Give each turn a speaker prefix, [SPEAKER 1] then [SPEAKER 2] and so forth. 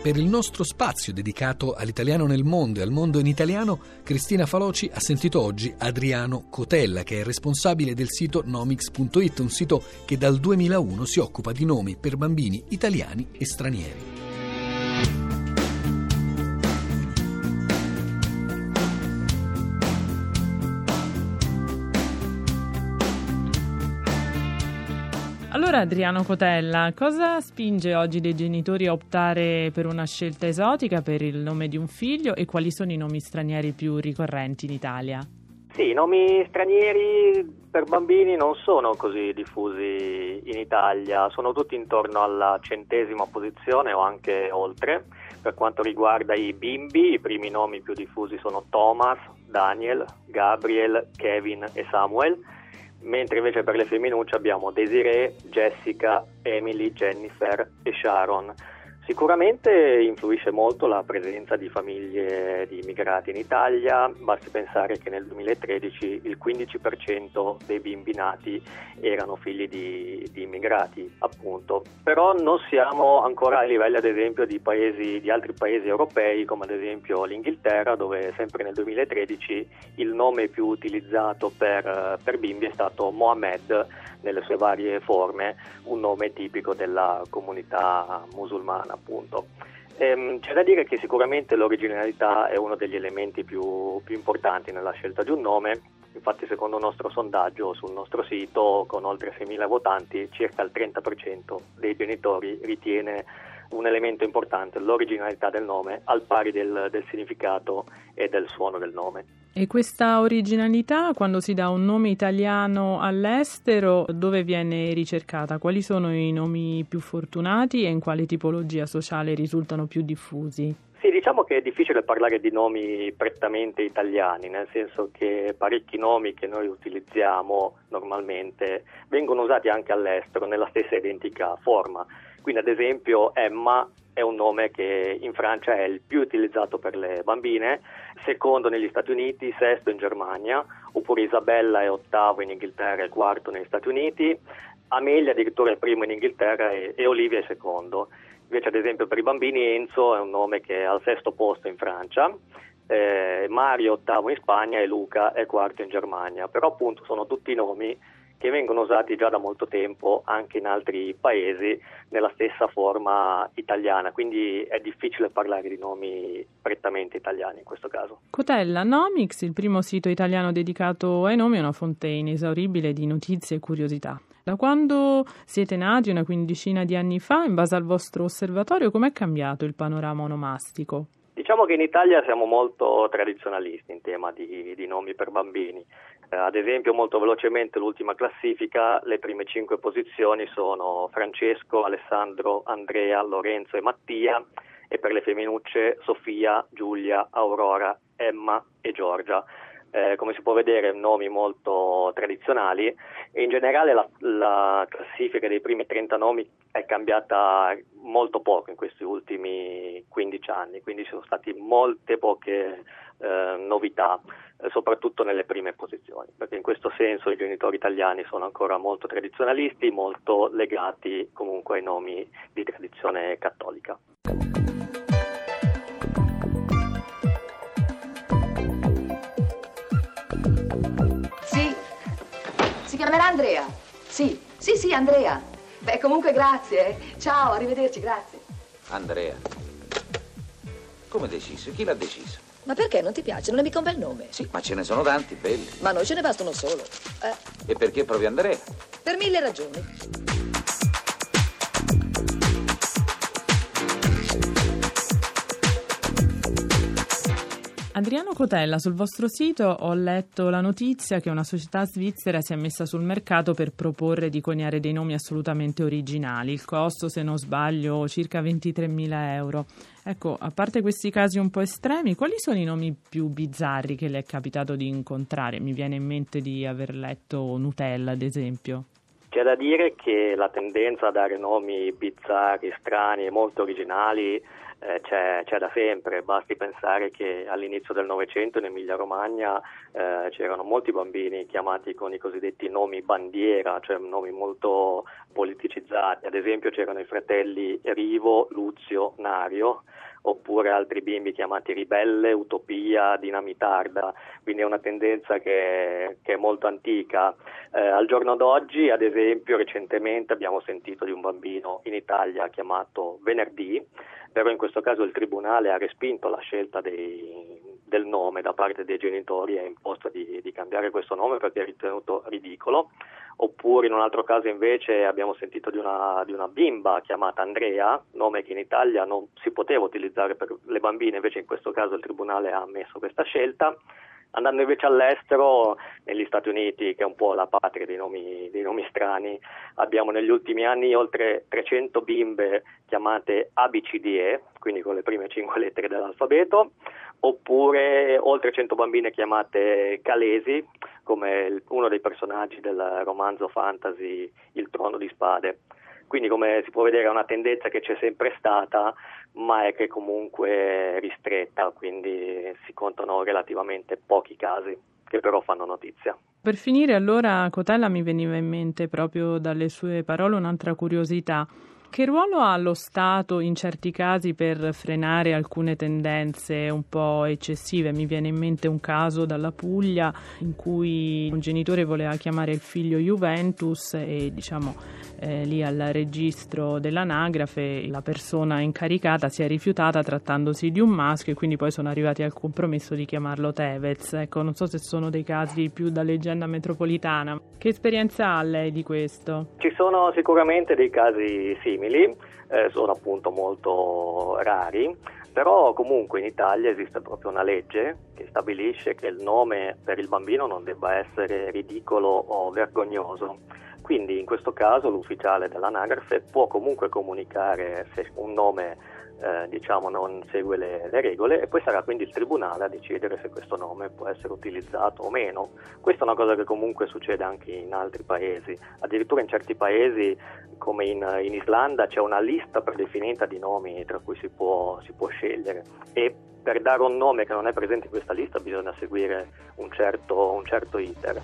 [SPEAKER 1] Per il nostro spazio dedicato all'italiano nel mondo e al mondo in italiano, Cristina Faloci ha sentito oggi Adriano Cotella, che è responsabile del sito nomics.it, un sito che dal 2001 si occupa di nomi per bambini italiani e stranieri.
[SPEAKER 2] Allora Adriano Cotella, cosa spinge oggi dei genitori a optare per una scelta esotica per il nome di un figlio e quali sono i nomi stranieri più ricorrenti in Italia?
[SPEAKER 3] Sì, i nomi stranieri per bambini non sono così diffusi in Italia, sono tutti intorno alla centesima posizione o anche oltre. Per quanto riguarda i bimbi, i primi nomi più diffusi sono Thomas, Daniel, Gabriel, Kevin e Samuel mentre invece per le femminucce abbiamo Desiree, Jessica, Emily, Jennifer e Sharon. Sicuramente influisce molto la presenza di famiglie di immigrati in Italia, basti pensare che nel 2013 il 15% dei bimbi nati erano figli di, di, immigrati, appunto. Però non siamo ancora ai livelli ad esempio di, paesi, di altri paesi europei come ad esempio l'Inghilterra dove sempre nel 2013 il nome più utilizzato per, per bimbi è stato Mohammed nelle sue varie forme, un nome tipico della comunità musulmana appunto. Ehm, c'è da dire che sicuramente l'originalità è uno degli elementi più, più importanti nella scelta di un nome, infatti secondo il nostro sondaggio sul nostro sito con oltre 6.000 votanti circa il 30% dei genitori ritiene un elemento importante, l'originalità del nome, al pari del, del significato e del suono del nome.
[SPEAKER 2] E questa originalità, quando si dà un nome italiano all'estero, dove viene ricercata? Quali sono i nomi più fortunati e in quale tipologia sociale risultano più diffusi?
[SPEAKER 3] Sì, diciamo che è difficile parlare di nomi prettamente italiani, nel senso che parecchi nomi che noi utilizziamo normalmente vengono usati anche all'estero nella stessa identica forma. Quindi ad esempio Emma è un nome che in Francia è il più utilizzato per le bambine, secondo negli Stati Uniti, sesto in Germania, oppure Isabella è ottavo in Inghilterra e quarto negli Stati Uniti, Amelia addirittura è primo in Inghilterra e, e Olivia è secondo. Invece ad esempio per i bambini Enzo è un nome che è al sesto posto in Francia, eh, Mario ottavo in Spagna e Luca è quarto in Germania, però appunto sono tutti nomi che vengono usati già da molto tempo anche in altri paesi nella stessa forma italiana, quindi è difficile parlare di nomi prettamente italiani in questo caso.
[SPEAKER 2] Cotella, Nomics, il primo sito italiano dedicato ai nomi, è una fonte inesauribile di notizie e curiosità. Da quando siete nati una quindicina di anni fa, in base al vostro osservatorio, com'è cambiato il panorama onomastico?
[SPEAKER 3] Diciamo che in Italia siamo molto tradizionalisti in tema di, di nomi per bambini. Eh, ad esempio, molto velocemente l'ultima classifica, le prime cinque posizioni sono Francesco, Alessandro, Andrea, Lorenzo e Mattia e per le femminucce Sofia, Giulia, Aurora, Emma e Giorgia eh, come si può vedere nomi molto tradizionali e in generale la, la, classifica dei primi 30 nomi è cambiata molto poco in questi ultimi 15 anni, quindi ci sono state molte poche eh, novità, eh, soprattutto nelle prime posizioni, perché in questo senso i genitori italiani sono ancora molto tradizionalisti, molto legati comunque ai nomi di tradizione cattolica.
[SPEAKER 4] chiamerà Andrea. Sì, sì, sì, Andrea. Beh, comunque grazie. Eh. Ciao, arrivederci, grazie.
[SPEAKER 5] Andrea. Come deciso? Chi l'ha deciso?
[SPEAKER 4] Ma perché non ti piace? Non è mica un bel nome.
[SPEAKER 5] Sì, ma ce ne sono tanti belli.
[SPEAKER 4] Ma noi ce ne bastano solo.
[SPEAKER 5] Eh. E perché proprio Andrea?
[SPEAKER 4] Per mille ragioni.
[SPEAKER 2] Adriano Cotella, sul vostro sito ho letto la notizia che una società svizzera si è messa sul mercato per proporre di coniare dei nomi assolutamente originali. Il costo, se non sbaglio, circa 23.000 euro. Ecco, a parte questi casi un po' estremi, quali sono i nomi più bizzarri che le è capitato di incontrare? Mi viene in mente di aver letto Nutella, ad esempio.
[SPEAKER 3] C'è da dire che la tendenza a dare nomi bizzarri, strani e molto originali eh, c'è, c'è, da sempre, basti pensare che all'inizio del Novecento in Emilia Romagna eh, c'erano molti bambini chiamati con i cosiddetti nomi bandiera, cioè nomi molto politicizzati, ad esempio c'erano i fratelli Rivo, Luzio, Nario, oppure altri bimbi chiamati ribelle, utopia, dinamitarda, quindi è una tendenza che, che è molto antica. Eh, al giorno d'oggi, ad esempio, recentemente abbiamo sentito di un bambino in Italia chiamato Venerdì, però in questo caso il Tribunale ha respinto la scelta dei, del nome da parte dei genitori ha imposto di, di cambiare questo nome perché è ritenuto ridicolo oppure in un altro caso invece abbiamo sentito di una, di una, bimba chiamata Andrea, nome che in Italia non si poteva utilizzare per le bambine, invece in questo caso il Tribunale ha ammesso questa scelta. Andando invece all'estero, negli Stati Uniti, che è un po' la patria dei nomi, dei nomi strani, abbiamo negli ultimi anni oltre 300 bimbe chiamate ABCDE, quindi con le prime 5 lettere dell'alfabeto, oppure oltre 100 bambine chiamate Calesi, come uno dei personaggi del romanzo fantasy Il trono di spade. Quindi come si può vedere è una tendenza che c'è sempre stata, ma è che comunque ristretta, quindi si contano relativamente pochi casi che però fanno notizia.
[SPEAKER 2] Per finire allora Cotella mi veniva in mente proprio dalle sue parole un'altra curiosità. Che ruolo ha lo Stato in certi casi per frenare alcune tendenze un po' eccessive? Mi viene in mente un caso dalla Puglia in cui un genitore voleva chiamare il figlio Juventus e diciamo eh, lì al registro dell'anagrafe la persona incaricata si è rifiutata trattandosi di un maschio e quindi poi sono arrivati al compromesso di chiamarlo Tevez. Ecco, non so se sono dei casi più da leggenda metropolitana. Che esperienza ha lei di questo?
[SPEAKER 3] Ci sono sicuramente dei casi simili, eh, sono appunto molto rari. Però comunque in Italia esiste proprio una legge che stabilisce che il nome per il bambino non debba essere ridicolo o vergognoso. Quindi in questo caso l'ufficiale dell'anagrafe può comunque comunicare se un nome eh, diciamo, non segue le, le, regole e poi sarà quindi il tribunale a decidere se questo nome può essere utilizzato o meno. Questa è una cosa che comunque succede anche in altri paesi, addirittura in certi paesi come in, in Islanda c'è una lista predefinita di nomi tra cui si può, si può scegliere e per dare un nome che non è presente in questa lista bisogna seguire un certo, un certo iter.